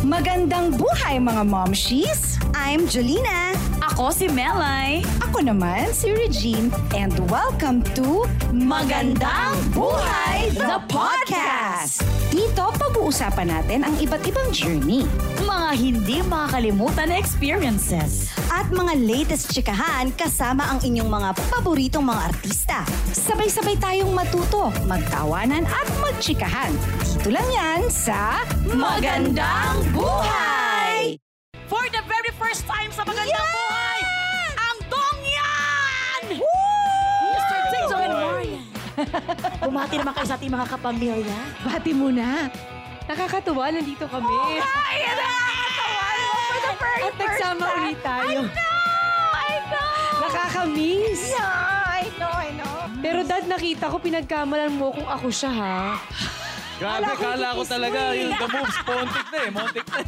Magandang buhay mga momshies! I'm Jolina. Ako si Melay. Ako naman si Regine and welcome to Magandang Buhay, the podcast! Dito pag-uusapan natin ang iba't ibang journey. Mga hindi makakalimutan na experiences. At mga latest chikahan kasama ang inyong mga paboritong mga artista. Sabay-sabay tayong matuto, magtawanan at magchikahan. Dito lang yan sa Magandang Buhay! For the very first time sa Magandang Buhay, ang Dongyan! Mr. Jason and Marian. Bumati naman kayo sa ating mga kapamilya. Bati muna. Nakakatuwa, nandito kami. Ay, nakakatawa naman for the very At nagsama ulit tayo. I know! Nakakamiss. Yeah, I know, I know. Pero dad, nakita ko pinagkamalan mo kung ako siya ha. Grabe, kala ko talaga yung the moves, pontik na eh, montik na eh.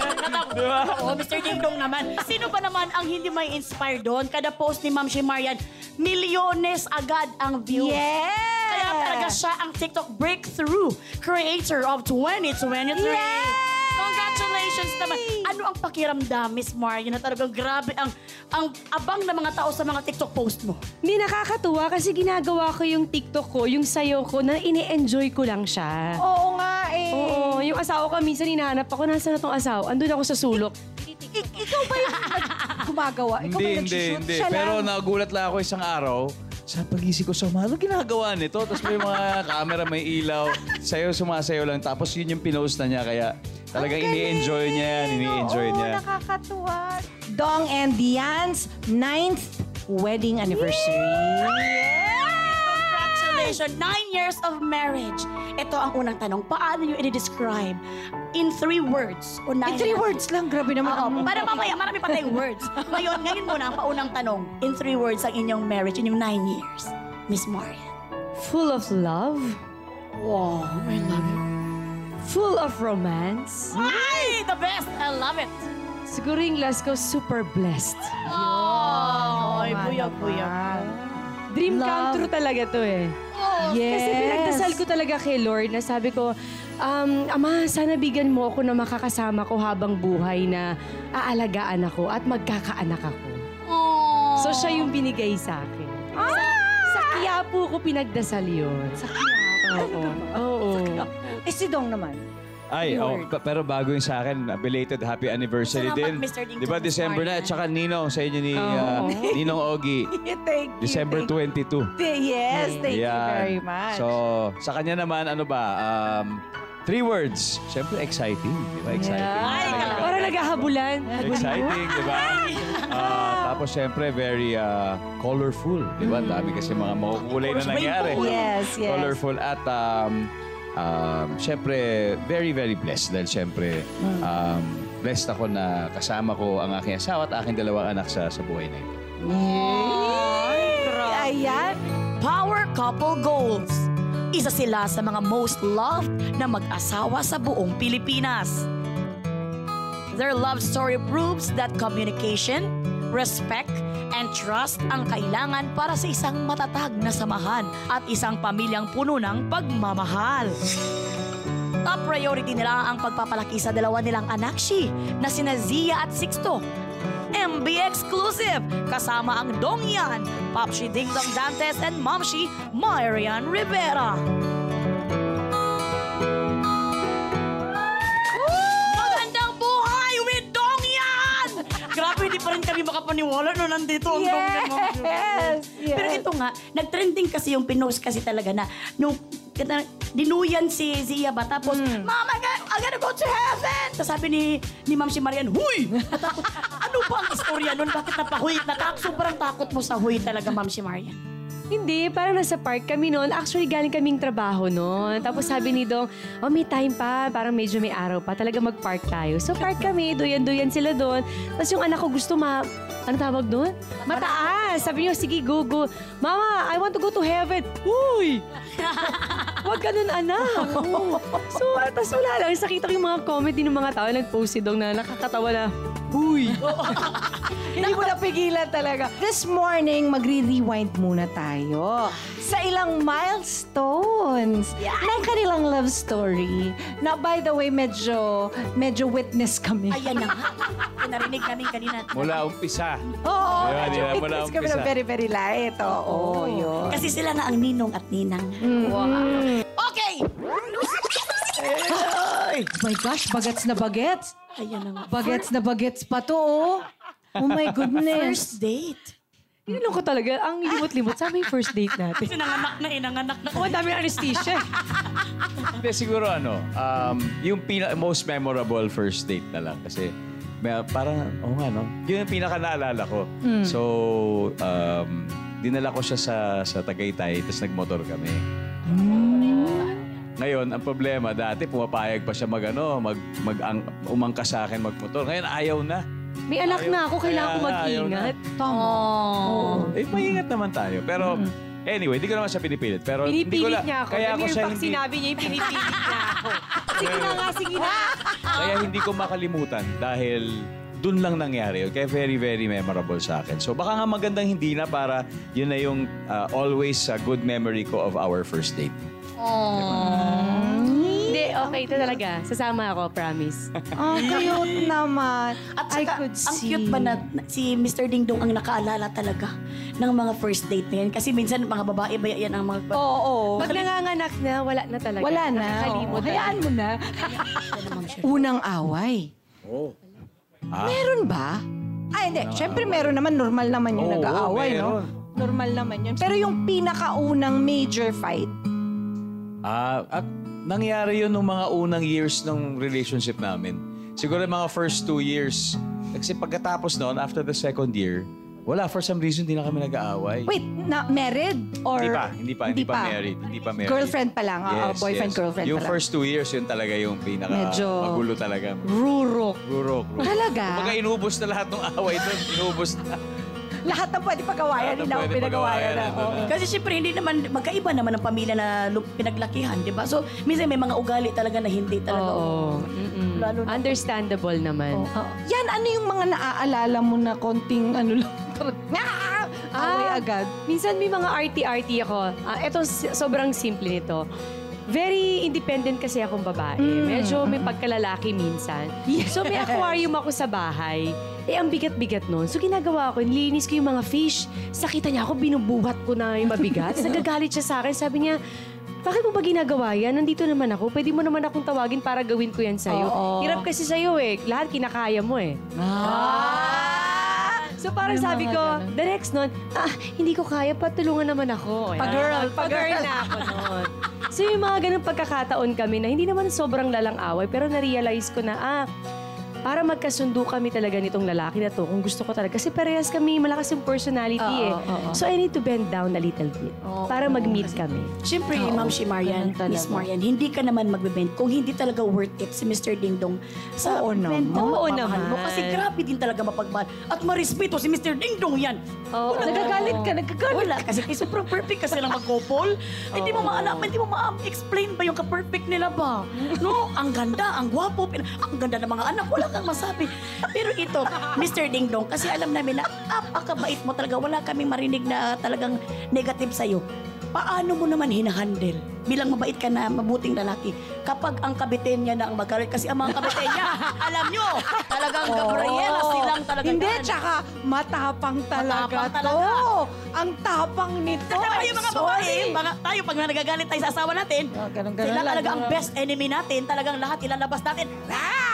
Di ba? Oo, Mr. Ding Dong naman. Sino ba naman ang hindi may inspire doon? Kada post ni Ma'am Marian, milyones agad ang views. Yes! Kaya talaga siya ang TikTok breakthrough creator of 2023. Congratulations naman. Ano ang pakiramdam, Miss Marian, na talagang grabe ang ang abang ng mga tao sa mga TikTok post mo? Hindi nakakatuwa kasi ginagawa ko yung TikTok ko, yung sayo ko, na ini-enjoy ko lang siya. Oo nga eh. Oo, yung asawa ko minsan hinahanap ako, nasa na tong asawa? Andun ako sa sulok. I- ikaw ba yung gumagawa? Ikaw ba yung hindi, nagsushoot? hindi. Siya Pero lang. nagulat lang ako isang araw. Sa pagising ko sa umaga, ano ginagawa nito? Tapos may mga camera, may ilaw. Sayo, sumasayo lang. Tapos yun yung pinost na niya. Kaya talagang ini-enjoy niya yan. Ini-enjoy Oo, niya. nakakatuwa. Dong and Dian's ninth wedding anniversary. Congratulations! Nine years of marriage. Ito ang unang tanong. Paano nyo i-describe in three words? O nine In three words lang, grabe naman. Oo, ang- para mamaya, marami pa tayong words. Ngayon, ngayon muna, ang paunang tanong. In three words ang inyong marriage, inyong nine years. Miss Marian. Full of love, Wow, I love it. full of romance. Ay, the best! I love it! Siguro yung last ko, super blessed. Oh, ay, buyag-buyag. Dream come Love. true talaga to eh. Yes. Kasi pinagdasal ko talaga kay Lord na sabi ko, um, Ama, sana bigyan mo ako na makakasama ko habang buhay na aalagaan ako at magkakaanak ako. Oh. So siya yung binigay sa akin. Sa, sa Quiapo ko pinagdasal yun. Sa Quiapo. Oo. Oo. Eh, si Dong naman. Ay, oh, pa- pero bago yung sa akin, belated happy anniversary Salamat, din. Mr. Ding Di ba December na? At saka Ninong sa inyo ni ah, Ninong Ogie. Thank you. December thank 22. you. Yes, thank you Yan. very much. So, sa kanya naman, ano ba, um, three words. Siyempre, exciting. Di ba? Exciting. Ay, Talaga. Parang naghahabulan. Exciting, di ba? Ah, tapos, siyempre, very ah, colorful. Di ba? Dami kasi mga makukulay na nangyari. Yes, yes. Colorful at, um, um, siyempre, very, very blessed. Dahil siyempre, um, blessed ako na kasama ko ang aking asawa at aking dalawang anak sa, sa buhay na ito. Ayan. Power Couple Goals. Isa sila sa mga most loved na mag-asawa sa buong Pilipinas. Their love story proves that communication, respect, and trust ang kailangan para sa isang matatag na samahan at isang pamilyang puno ng pagmamahal. Top priority nila ang pagpapalaki sa dalawa nilang anak si na sina Zia at Sixto. MB Exclusive kasama ang Dongyan, Popshi Ding Dong Dantes and Momshi Marian Rivera. Hindi makapaniwala no nandito ang Dongyan. Momshi. Yes, yes. Pero ito nga, nag-trending kasi yung pinost kasi talaga na nung dinuyan si Zia ba? Tapos, Mama, I gotta, I gotta go to heaven! Tapos sabi ni, ni Ma'am si Marian, Huy! Natakot. ano ba ang istorya nun? Bakit napahuy? Natak, sobrang takot mo sa huy talaga, Ma'am si Marian. Hindi, parang nasa park kami noon. Actually, galing kaming trabaho noon. Tapos sabi ni Dong, oh, may time pa. Parang medyo may araw pa. Talaga mag-park tayo. So, park kami. Duyan-duyan sila doon. Tapos yung anak ko gusto ma... Ano tawag doon? Mataas. Sabi niyo, sige, go, go. Mama, I want to go to heaven. Uy! Huwag ganun, anak. So, tapos wala lang. Sakita ko yung mga comment din ng mga tao. Nag-post si Dong na nakakatawa na, Uy! Hindi mo napigilan talaga. This morning, magre-rewind muna tayo. sa ilang milestones ng kanilang love story. Na by the way, medyo, medyo witness kami. Ayan na nga. Narinig namin kanina. Mula umpisa. Oo, Diba, medyo diba? Mula witness kami umpisa. na very, very light. Oo, yun. Kasi sila na ang ninong at ninang. Okay! Oh my gosh, bagets na bagets. Ayan na nga. Bagets na bagets pa to, oh. Oh my goodness. First date. Tinanong ko talaga, ang limot-limot. Sa yung first date natin? Kasi nanganak na eh, nanganak na. Oh, dami anesthesia. Hindi, siguro ano, um, yung pina- most memorable first date na lang. Kasi may, parang, oo nga, no? Yun yung pinaka naalala ko. So, um, dinala ko siya sa, sa Tagaytay, tapos nagmotor kami. Ngayon, ang problema, dati pumapayag pa siya mag, ano, mag, mag ang, umangkas sa akin magmotor. Ngayon, ayaw na. May anak na ako, kailangan ko Kaya nga, ayaw na. mag-ingat. Oh. Eh, maingat naman tayo. Pero, anyway, hindi ko naman siya pinipilit. Pero, hindi ko Pinipilit la- niya ako. Kaya Kaya ako siya pag hindi, sinabi niya, yung pinipilit niya ako. Sige na nga, sige na. kaya hindi ko makalimutan dahil dun lang nangyari yun. Kaya very, very memorable sa akin. So baka nga magandang hindi na para yun na yung uh, always a good memory ko of our first date. Hindi, okay, ito talaga. Sasama ako, promise. Oh, cute naman. At I saka, could ang see. cute ba na na- si Mr. Ding Dong ang nakaalala talaga ng mga first date na yan? Kasi minsan mga babae ba yan ang mga... Oo, oo. Pag nanganganak na, wala na talaga. Wala na. Nakakalimot Oo, Hayaan mo na. Unang away. Oh. Ah. Meron ba? Ay, hindi. Siyempre, meron naman. Normal naman yung Oo, nag-aaway, no? meron. Normal naman yun. Pero yung pinakaunang major fight, Ah, at nangyari yun nung mga unang years ng relationship namin. Siguro mga first two years. Kasi pagkatapos noon, after the second year, wala, for some reason, di na kami nag-aaway. wait, na married? Or Hindi pa, hindi pa, hindi, pa, married. Hindi pa married. Girlfriend pa lang. oo, boyfriend, girlfriend Yung pa lang. first two years, yun talaga yung pinaka Medyo- magulo talaga. Rurok. Rurok. rurok. Talaga? Kumbaga inubos na lahat ng away doon. Inubos na. Lahat ng pwede pagawayan, Lahat ng hindi na ako pwede pinagawayan. pagawayan, na. oo. na. Kasi siyempre hindi naman, magkaiba naman ang pamilya na lu- pinaglakihan, di ba? So, minsan may mga ugali talaga na hindi talaga. Oo. Mm-mm. Lalo na- Understandable naman. Oo. Yan, ano yung mga naaalala mo na konting ano lang? Ah! Away Ah. agad. Minsan may mga arty-arty ako. Ah, ito, s- sobrang simple nito. Very independent kasi akong babae. Medyo may pagkalalaki minsan. So may aquarium ako sa bahay. Eh, ang bigat-bigat nun. So ginagawa ko, nilinis ko yung mga fish. Sakita niya ako, binubuhat ko na yung mabigat. Tapos Nagagalit siya sa akin. Sabi niya, bakit mo ba ginagawa yan? Nandito naman ako. Pwede mo naman akong tawagin para gawin ko yan sa'yo. Oo. Hirap kasi sa'yo eh. Lahat kinakaya mo eh. Ah! So parang May sabi mga ko, ganun. the next nun, ah, hindi ko kaya, patulungan naman ako. Pa-girl, pag-girl pa-girl. na ako nun. So yung mga ganun pagkakataon kami na hindi naman sobrang lalang away, pero na-realize ko na, ah, para magkasundo kami talaga nitong lalaki na to, kung gusto ko talaga. Kasi parehas kami, malakas yung personality Oo, eh. oo. So I need to bend down a little bit Oo, para oo, mag-meet kami. Siyempre, Ma'am si Marian. Miss Marian, hindi ka naman magbebend kung hindi talaga worth it si Mr. Ding Dong sa Oo naman. mo, Oo pagmamahal mo. naman. Kasi grabe din talaga mapagmahal. At marespeto si Mr. Ding Dong yan. Oo. Nagagalit ka, nagagalit Wala, kasi sobrang perfect kasi lang mag-couple. Hindi mo maalaman, hindi mo ma-explain ba yung ka-perfect nila ba? No, ang ganda, ang gwapo, ang ganda ng mga anak, wala kang masabi. Pero ito, Mr. Ding Dong, kasi alam namin na apakabait mo talaga, wala kaming marinig na talagang negative sa'yo. Paano mo naman hinahandle bilang mabait ka na mabuting lalaki kapag ang kabiten niya na ang magalit kasi ang mga kabiten niya alam nyo talagang Gabriela Oo. silang talaga Hindi, yan. tsaka matapang talaga Matapang to. talaga. Ang tapang nito. I'm yung mga babae, mga, tayo pag nagagalit tayo sa asawa natin, Oh, ganun, ganun sila lang, talaga ang best enemy natin, talagang lahat ilalabas natin. Ah!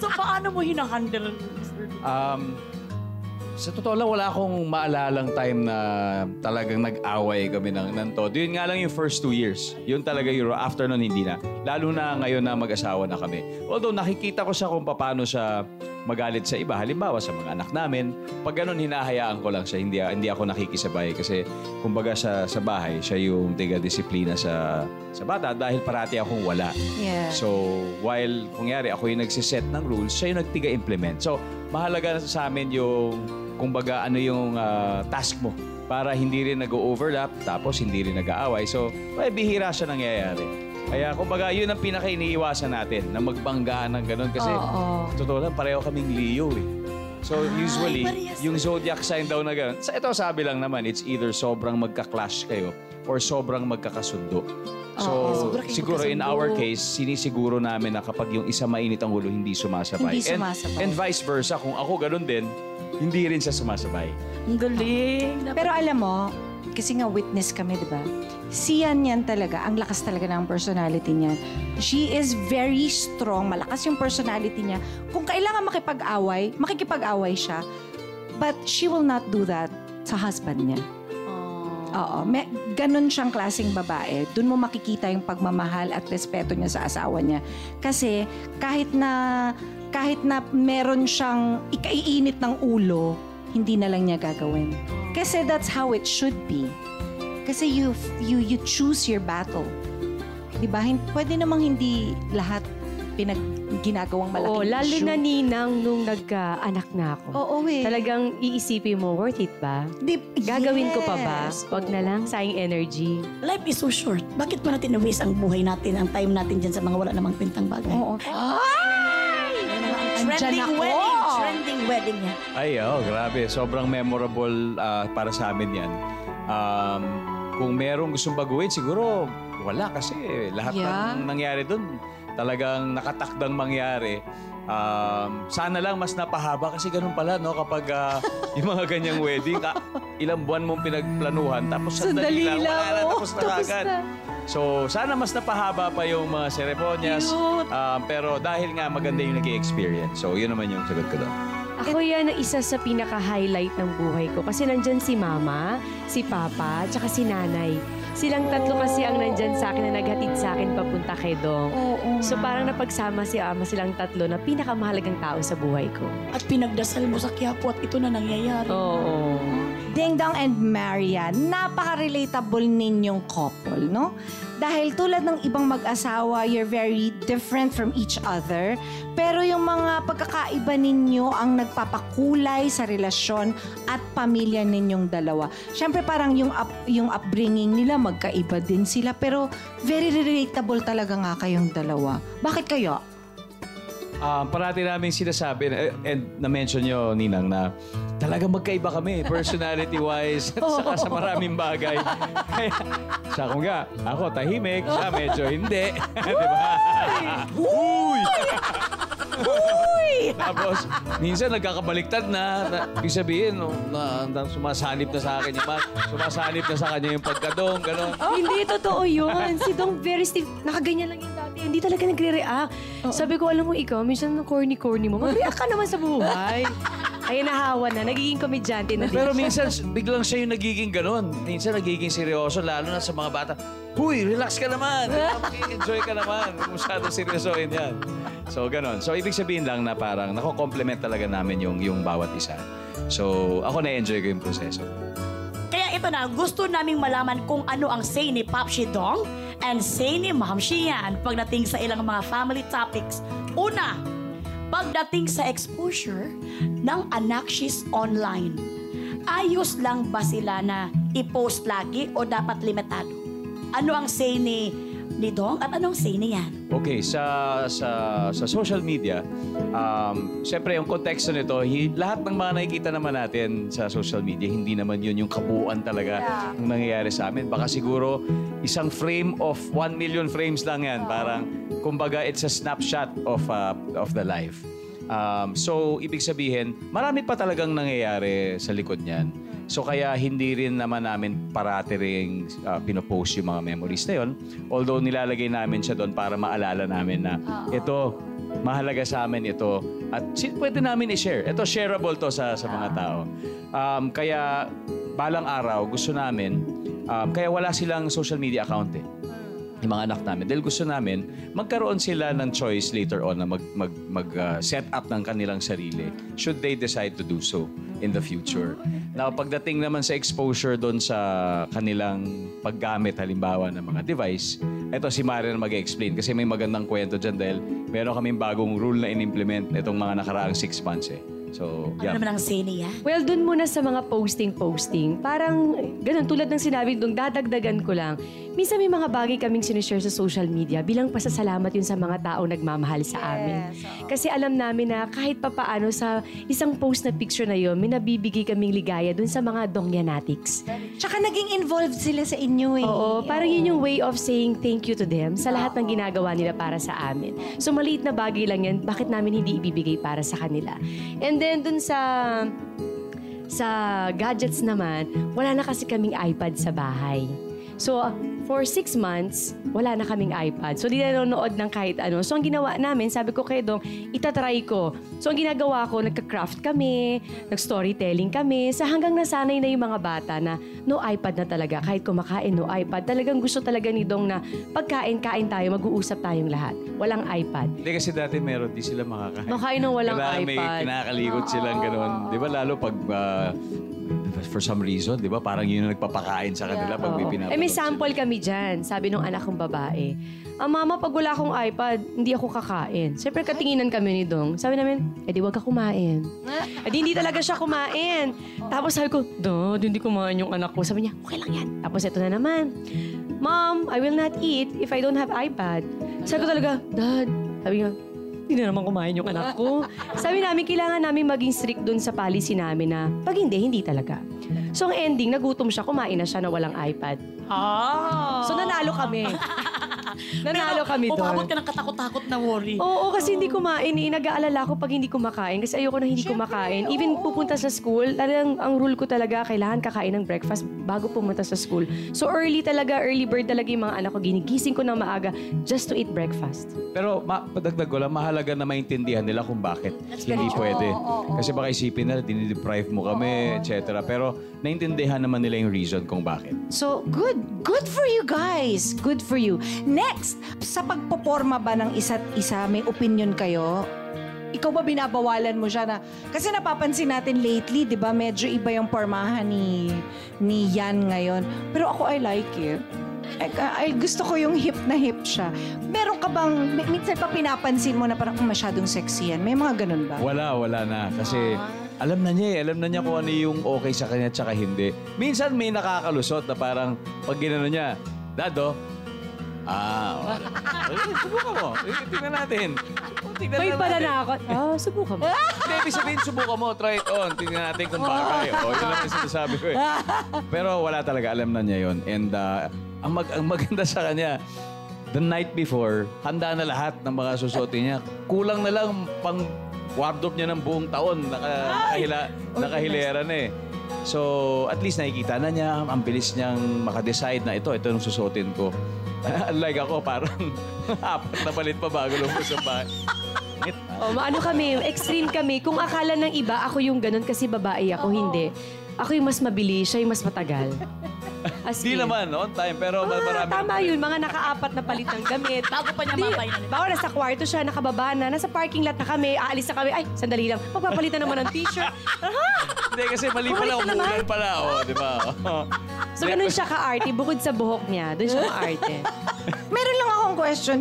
So paano mo hinahandle? Um, sa totoo lang, wala akong maalalang time na talagang nag-away kami ng, ng todo. Yun nga lang yung first two years. Yun talaga yung after nun, hindi na. Lalo na ngayon na mag-asawa na kami. Although nakikita ko siya kung paano siya magalit sa iba. Halimbawa sa mga anak namin. Pag ganun, hinahayaan ko lang siya. Hindi, hindi ako nakikisabay. Kasi kumbaga sa, sa bahay, siya yung tiga-disiplina sa, sa bata dahil parati akong wala. Yeah. So, while kungyari ako yung nagsiset ng rules, siya yung nagtiga-implement. So, mahalaga na sa amin yung, kumbaga, ano yung ah, task mo para hindi rin nag-overlap, tapos hindi rin nag-aaway. So, well, bihira siya nangyayari. Kaya, kumbaga, yun ang pinaka-iniiwasan natin, na magbanggaan ng ganun. Kasi, Oo. totoo lang, pareho kaming Leo eh. So usually, parehas. yung zodiac sign daw na gano'n. Sa ito sabi lang naman, it's either sobrang magka-clash kayo or sobrang magkakasundo. So, Sobra kayo siguro in magkasundo. our case, sinisiguro namin na kapag yung isa mainit ang ulo, hindi sumasabay. Hindi And- sumasabay. And, vice versa, kung ako ganun din, hindi rin siya sumasabay. Ang galing. Dapat- Pero alam mo, kasi nga witness kami, di ba? Si Yan yan talaga, ang lakas talaga ng personality niya. She is very strong, malakas yung personality niya. Kung kailangan makipag-away, makikipag-away siya. But she will not do that sa husband niya. Oo, may, ganun siyang klaseng babae. Doon mo makikita yung pagmamahal at respeto niya sa asawa niya. Kasi kahit na kahit na meron siyang ikaiinit ng ulo, hindi na lang niya gagawin. Kasi that's how it should be. Kasi you you you choose your battle. 'Di ba? Pwede namang hindi lahat pinag ginagawang malaking Oo, lalo issue. na ninang nung nagka-anak na ako. Oo, eh. Talagang iisipin mo, worth it ba? Di- Gagawin ko pa ba? Yes. Wag na lang, sayang energy. Life is so short. Bakit pa natin na-waste ang buhay natin, ang time natin dyan sa mga wala namang pintang bagay? Oo. Andyan Trending ako. wedding. Trending wedding yan. Ay, oh, grabe. Sobrang memorable ah, para sa amin yan. Um, kung merong gustong baguhin, siguro wala kasi lahat Yeah. ng nangyari doon talagang nakatakdang mangyari. Um, sana lang mas napahaba kasi ganun pala no kapag ah, yung mga ganyang wedding ah, ilang buwan mong pinagplanuhan tapos sandali, lang, wala na, tapos na agad. So, sana mas napahaba pa yung mga seremonyas. Um, pero dahil nga maganda yung nag experience So, yun naman yung sagot ko doon. Ako yan ang isa sa pinaka-highlight ng buhay ko. Kasi nandyan si mama, si papa, tsaka si nanay. Silang tatlo kasi ang nandyan sa akin na naghatid sa akin papunta kay Dong. Oo. So parang napagsama si ama silang tatlo na pinakamahalagang tao sa buhay ko. At pinagdasal mo sa Quiapo at ito na nangyayari. Oo. Ding Dong and Marian, napaka-relatable ninyong couple, no? Dahil tulad ng ibang mag-asawa, you're very different from each other. Pero yung mga pagkakaiba ninyo ang nagpapakulay sa relasyon at pamilya ninyong dalawa. Siyempre parang yung, up, yung upbringing nila magkaiba din sila. Pero very relatable talaga nga kayong dalawa. Bakit kaya? Um, parati namin sinasabi, eh, and na-mention nyo, Ninang, na talaga magkaiba kami, personality-wise, at saka sa maraming bagay. Kaya, siya kung nga, ako tahimik, siya medyo hindi. Di ba? Uy! Tapos, minsan nagkakabaliktad na, na ibig sabihin, no, na, na, sumasanib na sa akin yung man, sumasanib na sa kanya yung pagkadong, gano'n. Hindi, totoo yun. Si Dong very stiff. Nakaganyan lang yung dati. Hindi talaga nagre-react. Sabi ko, alam mo ikaw, minsan ang corny-corny mo. Mag-react ka naman sa buhay. Ay, nahawa na. Nagiging komedyante na din. Pero siya. minsan, biglang siya yung nagiging ganon. Minsan nagiging seryoso, lalo na sa mga bata. Huy, relax ka naman. Enjoy ka naman. Huwag masyadong seryosohin yan. So, ganon. So, ibig sabihin lang na parang nako-complement talaga namin yung, yung bawat isa. So, ako na-enjoy ko yung proseso. Kaya ito na, gusto naming malaman kung ano ang say ni Pop Dong and say ni Ma'am Shian pagdating sa ilang mga family topics. Una, pagdating sa exposure ng anak online. Ayos lang ba sila na i-post lagi o dapat limitado? Ano ang say ni, ni Dong at anong say ni Yan? Okay, sa sa sa social media, um, siyempre yung konteksto nito, hi, lahat ng mga nakikita naman natin sa social media, hindi naman yun yung kabuuan talaga ng nangyayari sa amin. Baka siguro isang frame of 1 million frames lang yan. Parang, kumbaga, it's a snapshot of uh, of the life. Um, so, ibig sabihin, marami pa talagang nangyayari sa likod niyan. So kaya hindi rin naman namin parati rin uh, pinopost yung mga memories na yon. Although nilalagay namin siya doon para maalala namin na ito, mahalaga sa amin ito. At pwede namin i-share. Ito, shareable to sa, sa mga tao. Um, kaya balang araw, gusto namin, um, kaya wala silang social media account eh yung mga anak namin. Dahil gusto namin, magkaroon sila ng choice later on na mag, mag, mag uh, set up ng kanilang sarili should they decide to do so in the future. Now, pagdating naman sa exposure doon sa kanilang paggamit halimbawa ng mga device, eto si Marian mag-explain kasi may magandang kwento dyan dahil meron kaming bagong rule na in-implement itong mga nakaraang six months eh. So, Ano yeah. naman ang say ni Yan? Well, dun muna sa mga posting-posting, parang ganun, tulad ng sinabi dong dadagdagan ko lang, minsan may mga bagay kaming sinishare sa social media bilang pasasalamat yun sa mga taong nagmamahal sa amin. Kasi alam namin na kahit papaano sa isang post na picture na yun, may nabibigay kaming ligaya dun sa mga dongyanatics. Tsaka naging involved sila sa inyo eh. Oo, parang yun yung way of saying thank you to them sa lahat ng ginagawa nila para sa amin. So maliit na bagay lang yan, bakit namin hindi ibibigay para sa kanila? And then dun sa sa gadgets naman, wala na kasi kaming iPad sa bahay. So, for six months, wala na kaming iPad. So, di nanonood ng kahit ano. So, ang ginawa namin, sabi ko kay Dong, itatry ko. So, ang ginagawa ko, nagka-craft kami, nag-storytelling kami, sa hanggang nasanay na yung mga bata na no iPad na talaga. Kahit kumakain, no iPad. Talagang gusto talaga ni Dong na pagkain-kain tayo, mag-uusap tayong lahat. Walang iPad. Hindi kasi dati meron di sila makakain. Makain ng walang Kailangan may iPad. kinakalikot silang gano'n. Di ba lalo pag ah, for some reason, di ba parang yun ang nagpapakain sa kanila pag may Oo. pinapanood Eh may sila. sample kami dyan. Sabi nung anak kong babae, ah, mama, pag wala akong iPad, hindi ako kakain. Siyempre, katinginan kami ni Dong. Sabi namin, eh di wag ka kumain. Eh di hindi talaga siya kumain. Tapos sabi ko, Dad, hindi kumain yung anak ko. Sabi niya, okay lang yan. Tapos ito na naman, Mom, I will not eat if I don't have iPad. Sabi ko talaga, Dad, sabi niya, hindi na naman kumain yung anak ko. Sabi namin, kailangan namin maging strict dun sa policy namin na pag hindi, hindi talaga. So ang ending, nagutom siya, kumain na siya na walang iPad. Ah. So nanalo kami. nanalo kami doon. Umabot ka ng katakot-takot na worry. Oo, kasi hindi kumain. Nag-aalala ko pag hindi kumakain. Kasi ayoko na hindi kumakain. Even pupunta sa school, talagang ang rule ko talaga, kailangan kakain ng breakfast bago pumunta sa school. So early talaga, early bird talaga yung mga anak ko. Ginigising ko ng maaga just to eat breakfast. Pero ma- padagdag ko lang, mahalaga na maintindihan nila kung bakit hindi pwede. Kasi baka isipin nila, dinideprive mo kami, etc. Pero naintindihan naman nila yung reason kung bakit. So, good. Good for you guys. Good for you. Next, sa pagpoporma ba ng isa't isa, may opinion kayo? Ikaw ba binabawalan mo siya na... Kasi napapansin natin lately, di ba, medyo iba yung pormahan ni, ni Yan ngayon. Pero ako, I like it. I, I, gusto ko yung hip na hip siya. Meron ka bang, mi- minsan pa pinapansin mo na parang "Hmm, masyadong sexy yan? May mga ganun ba? Wala, wala na. Kasi alam na niya eh. Alam na niya kung ano yung okay sa kanya tsaka hindi. Minsan may nakakalusot na parang pag ginano niya, Dado, ah, okay. Eh, subukan mo. Eh, tingnan natin. Oh, tingnan May pala na ako. Ah, subukan mo. Hindi, ibig sabihin, subukan mo, try it on. Tingnan natin kung bagay. O, yun lang yung sinasabi ko eh. Pero wala talaga, alam na niya yun. And uh, ang, mag, ang maganda sa kanya, the night before, handa na lahat ng mga susuotin niya. Kulang na lang pang wardrobe niya ng buong taon. Naka, nakahila, nakahilera na eh. So, at least nakikita na niya, ang bilis niyang makadecide na ito, ito yung susuotin ko. Unlike ako, parang apat na palit pa bago lumabas sa bahay. Ngit. Oh, maano kami, extreme kami. Kung akala ng iba, ako yung ganun kasi babae ako, hindi. Ako yung mas mabilis, siya yung mas matagal. As Di in. naman, on time, pero Ah, marami. tama yun, mga nakaapat na palit ng gamit. Bago pa niya Di, mabay na. Bawa nasa kwarto siya, nakababa na, nasa parking lot na kami, aalis na kami, ay, sandali lang, magpapalitan naman ng t-shirt. Hindi, kasi mali pala, umulan pala. Oh, di ba? So, ganun siya ka-arte, bukod sa buhok niya, doon siya ka-arte. Meron lang akong question.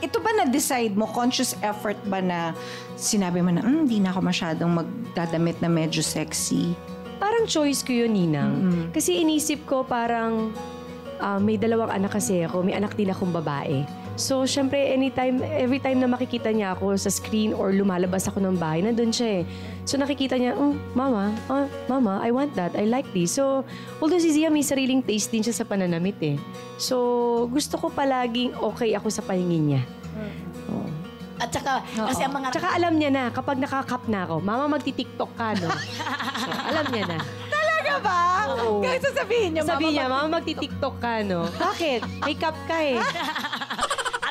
Ito ba na-decide mo, conscious effort ba na sinabi mo na, "Hmm, hindi na ako masyadong magdadamit na medyo sexy? Parang choice ko yun, Ninang. Kasi inisip ko parang ah, may dalawang anak kasi ako, may anak din akong babae. So, syempre, anytime, every time na makikita niya ako sa screen or lumalabas ako ng bahay, nandun siya eh. So, nakikita niya, oh, mama, oh, mama, I want that, I like this. So, although si Zia may sariling taste din siya sa pananamit eh. So, gusto ko palaging okay ako sa paningin niya. Oo. At saka, kasi ang mga... Tsaka alam niya na, kapag nakakap na ako, mama magti-tiktok ka, no? So, alam niya na. Talaga ba? Oo. Kahit sasabihin niya, Sabi Mama, niya, mama magti-tiktok ka, no? Bakit? May cup ka eh.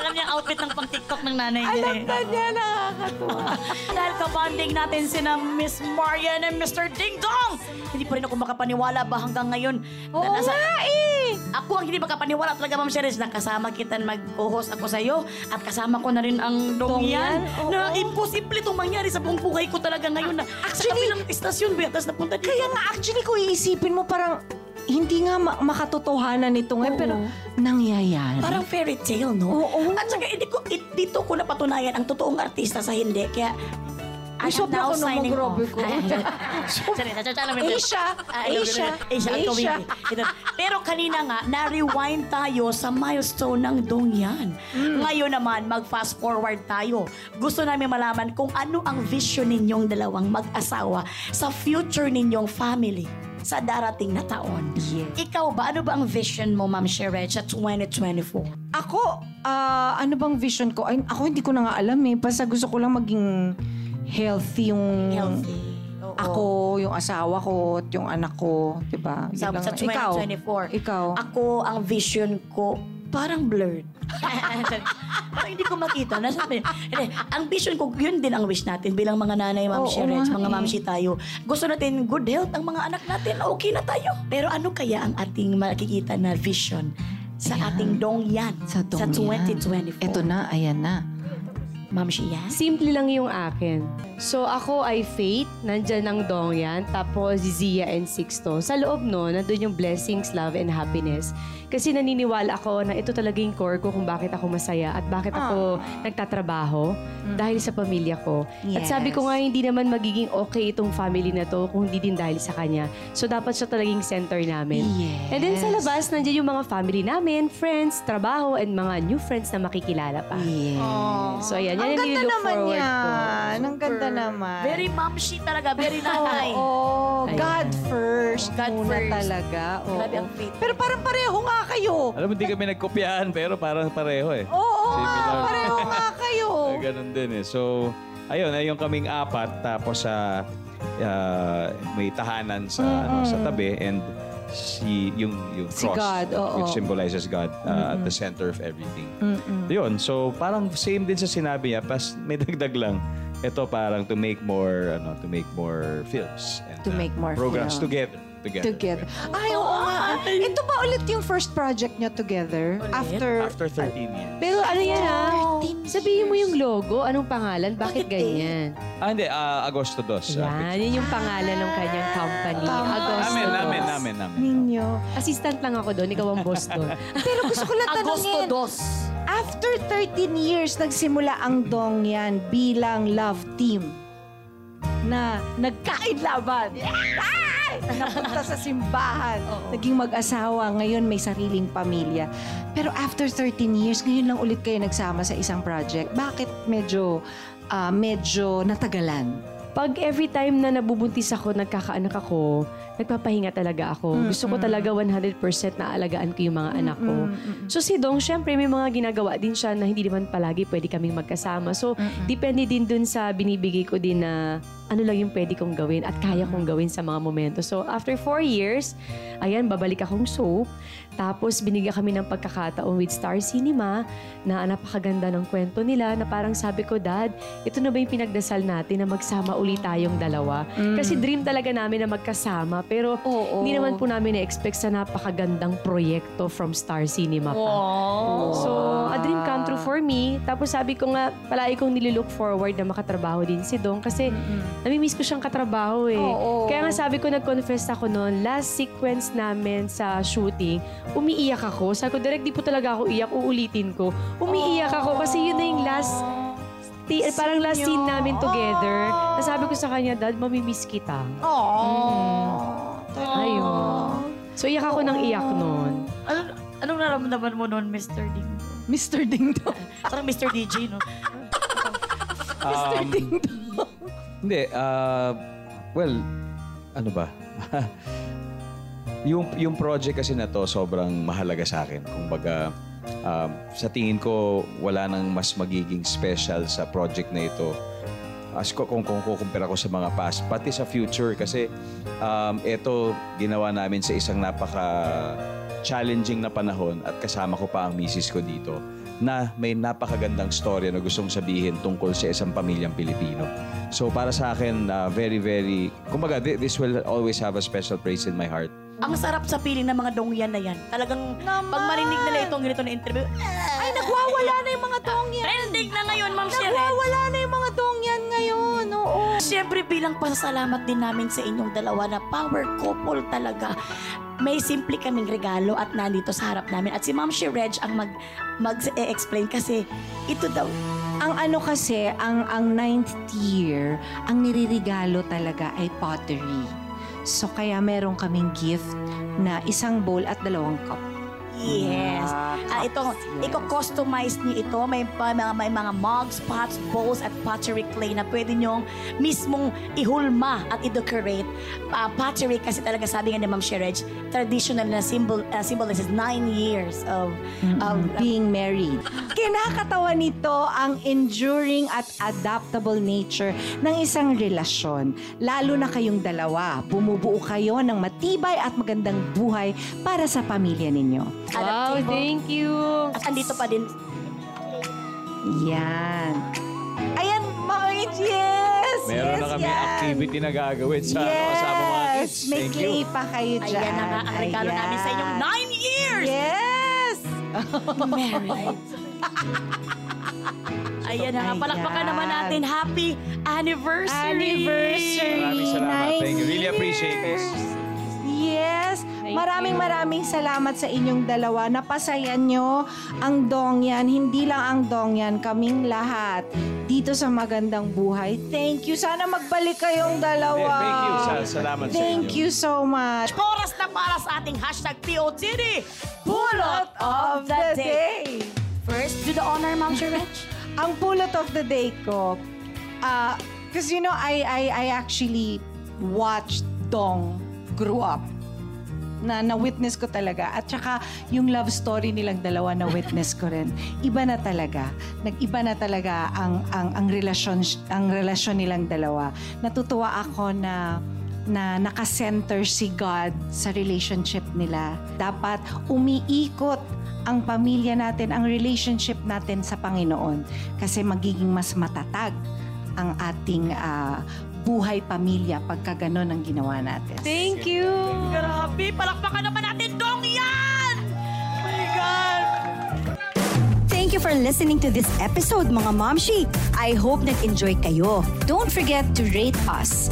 alam niya outfit ng pang-tiktok ng nanay niya. Alam na niya, nakakatuwa. Dahil kabanding natin sina Miss Marian and Mr. Ding Dong. Hindi pa rin ako makapaniwala ba hanggang ngayon. Oo nga eh! Ako ang hindi makapaniwala talaga, Ma'am Cheris, na kasama kita mag-host ako sa'yo at kasama ko na rin ang Dongyan. Dongyan, oo. Na imposible itong mangyari sa buong buhay ko talaga ngayon na sa Actually- kabilang istasyon, Beatas, napunta dito. Kaya nga, actually, kung iisipin mo, parang hindi nga ma- makatotohanan ito ngayon, Oo. pero nangyayari. Parang fairy tale, no? Oo. At saka, hindi ko, it, dito ko napatunayan ang totoong artista sa hindi. Kaya, I am Sabi now ako nung signing off. ko. Sorry, natsatsa namin. Asia, Ah, ito, Asia, ganun. Asia, ang Asia. Ito. Pero kanina nga, na-rewind tayo sa milestone ng Dongyan. Mm. Ngayon naman, mag-fast forward tayo. Gusto namin malaman kung ano ang vision ninyong dalawang mag-asawa sa future ninyong family sa darating na taon. Ikaw ba? Ano ba ang vision mo, Ma'am Sherette, sa 2024? Ako, ah, ano bang vision ko? Ay, ako hindi ko na nga alam eh. Basta gusto ko lang maging healthy yung... Healthy. Oo. Ako, yung asawa ko, at yung anak ko, di ba? Sa, lang. sa 2024. Ikaw. Ako, ang vision ko, parang blurred. parang hindi ko makita. Nasa, hindi, ang vision ko, yun din ang wish natin bilang mga nanay, ma'am Oo Sherets, nga mga eh. mamsi tayo. Gusto natin good health ang mga anak natin, okay na tayo. Pero ano kaya ang ating makikita na vision sa ating dongyan Sa sa Dongyan. 2024? Ito na, ayan na. Ma'am Shia? Simple lang yung akin. So ako ay Faith, nandyan ang Dongyan, tapos si Zia and Sixto. Sa loob no, nandun yung blessings, love, and happiness. Kasi naniniwala ako na ito talaga yung core ko kung bakit ako masaya at bakit ako nagtatrabaho dahil sa pamilya ko. At sabi ko nga, hindi naman magiging okay itong family na to kung hindi din dahil sa kanya. So dapat siya talagang center namin. And then sa labas, nandiyan yung mga family namin, friends, trabaho, and mga new friends na makikilala pa. So ayan, yan Ang yung ganda nililook naman forward ko. yan. Ang ganda naman. Very mamsi talaga, very nanay. Oo, Ayan. God first. God muna first. talaga. Oo. Grabe ang faith. Pero parang pareho nga kayo. Alam mo, hindi kami nagkopyahan, pero parang pareho eh. Oo nga, Similar. pareho nga kayo. Ah, Ganun din eh. So, ayun, ayun kaming apat. Tapos sa may tahanan sa ano, sa tabi and si yung yung Si cross God, oo. which symbolizes God uh, at the center of everything. Yun, so parang same din sa sinabi niya, pas may dagdag lang. Ito parang to make more ano, to make more films and To uh, make more programs film. together. Together. Together. Ay, oo nga. Ito ba ulit yung first project nyo together? After... After 13 years. Pero ano yan ah, sabihin mo yung logo, anong pangalan, bakit ganyan? Ah, hindi. ah, Agosto 2. Yan, yun yung pangalan ng kanyang company. Agosto. Namin, dos. namin, namin, namin. Ninyo. Assistant lang ako doon, ikaw ang boss doon. Pero gusto ko lang Agosto tanongin. 2. After 13 years, nagsimula ang Dongyan bilang love team na nagkain laban. Ay! Napunta sa simbahan. Naging mag-asawa. Ngayon may sariling pamilya. Pero after 13 years, ngayon lang ulit kayo nagsama sa isang project. Bakit medyo, ah, medyo natagalan? Pag every time na nabubuntis ako, nagkakaanak ako, nagpapahinga talaga ako. Gusto ko talaga 100% na alagaan ko yung mga anak ko. So si Dong, syempre may mga ginagawa din siya na hindi naman palagi pwede kaming magkasama. So depende din dun sa binibigay ko din na ano lang yung pwede kong gawin at kaya kong gawin sa mga momento. So after four years, ayan, babalik akong soap. Tapos binigyan kami ng pagkakataon with Star Cinema na napakaganda ng kwento nila na parang sabi ko, Dad, ito na ba yung pinagdasal natin na magsama uli tayong dalawa? Kasi dream talaga namin na magkasama pero Oo. hindi naman po namin na-expect sa napakagandang proyekto from Star Cinema pa. So, a dream come true for me. Tapos sabi ko nga, palagi kong nililook forward na makatrabaho din si Dong kasi namimiss ko siyang katrabaho eh. Oo. Kaya nga sabi ko, nag-confess ako noon, last sequence namin sa shooting, umiiyak ako. Sabi ko, direct di po talaga ako iyak, uulitin ko. Umiiyak ako kasi yun na yung last ti- parang last scene namin together. Nasabi ko sa kanya, Dad, mamimiss kita. Ayun. So, iyak ako ng iyak noon. Ano, anong nararamdaman mo noon, Mr. Ding? Mr. Ding Dong. Parang Mr. DJ, no? Um, hindi, ah, well, ano ba? yung, yung project kasi na to, sobrang mahalaga sa akin. Kumbaga, um, sa tingin ko, wala nang mas magiging special sa project na ito. As ko, kung, kung kukumpira ko sa mga past, pati sa future. Kasi um, ito, ginawa namin sa isang napaka challenging na panahon at kasama ko pa ang misis ko dito na may napakagandang storya na gustong sabihin tungkol sa isang pamilyang Pilipino. So para sa akin, uh, very, very... Kumbaga, thi- this will always have a special place in my heart. Ang sarap sa piling ng mga dongyan na yan. Talagang pag marinig nila itong ganito na interview, Ay, nagwawala na yung mga Dongyan. trending na ngayon, Ma'am Sharon. Nagwawala na yung mga Dongyan ngayon. Siyempre bilang pasasalamat din namin sa inyong dalawa na power couple talaga. may simple kaming regalo at nandito sa harap namin. At si Ma'am Shi Reg ang mag, mag-explain kasi ito daw. Ang ano kasi, ang, ang ninth year, ang niririgalo talaga ay pottery. So kaya meron kaming gift na isang bowl at dalawang cup. Yes. Ah, ito, Yes. iko-customize niyo ito. May, mga, may mga mugs, pots, bowls, at pottery clay na pwede niyong mismong ihulma at i-decorate. Ah, pottery kasi talaga sabi nga ni Ma'am Sherej, traditional na symbol, uh, symbolizes nine years of, of being married. Kinakatawa nito ang enduring at adaptable nature ng isang relasyon. Lalo na kayong dalawa, bumubuo kayo ng matibay at magandang buhay para sa pamilya ninyo. Wow, thank you. At andito pa din Yan. Ayan, mga yes! Meron yes, na kami yan. activity na gagawin sa yes. kasama mga kids. May Thank clay you. pa kayo dyan. Ayan na nga ang regalo Ayan. namin sa inyong nine years Yes! married. Ayan na nga, palakpakan naman natin. Happy anniversary! Anniversary! Maraming salamat. Nine Thank you. Really years. appreciate this. Thank maraming maraming salamat sa inyong dalawa. Napasayan nyo ang dongyan. Hindi lang ang dongyan, kaming lahat. Dito sa magandang buhay. Thank you. Sana magbalik kayong dalawa. Thank you. Sa- salamat sa Thank inyo. you so much. Oras na para sa ating hashtag POTD, Pulot of the day. First, do the honor, Ma'am Sherech. Ang pulot of the day ko, uh, because you know, I, I, I actually watched Dong grow up. Na na-witness ko talaga. At saka yung love story nilang dalawa na-witness ko rin. Iba na talaga. Nag-iba na talaga ang, ang, ang, relasyon, ang relasyon nilang dalawa. Natutuwa ako na na nakasenter si God sa relationship nila. Dapat umiikot ang pamilya natin, ang relationship natin sa Panginoon. Kasi magiging mas matatag ang ating ah, buhay pamilya pagka ganon ang ginawa natin. Thank you. Grabe, palakpakan naman natin dong yan! Oh my God! Thank you for listening to this episode, mga Momshi. I hope nag-enjoy kayo. Don't forget to rate us.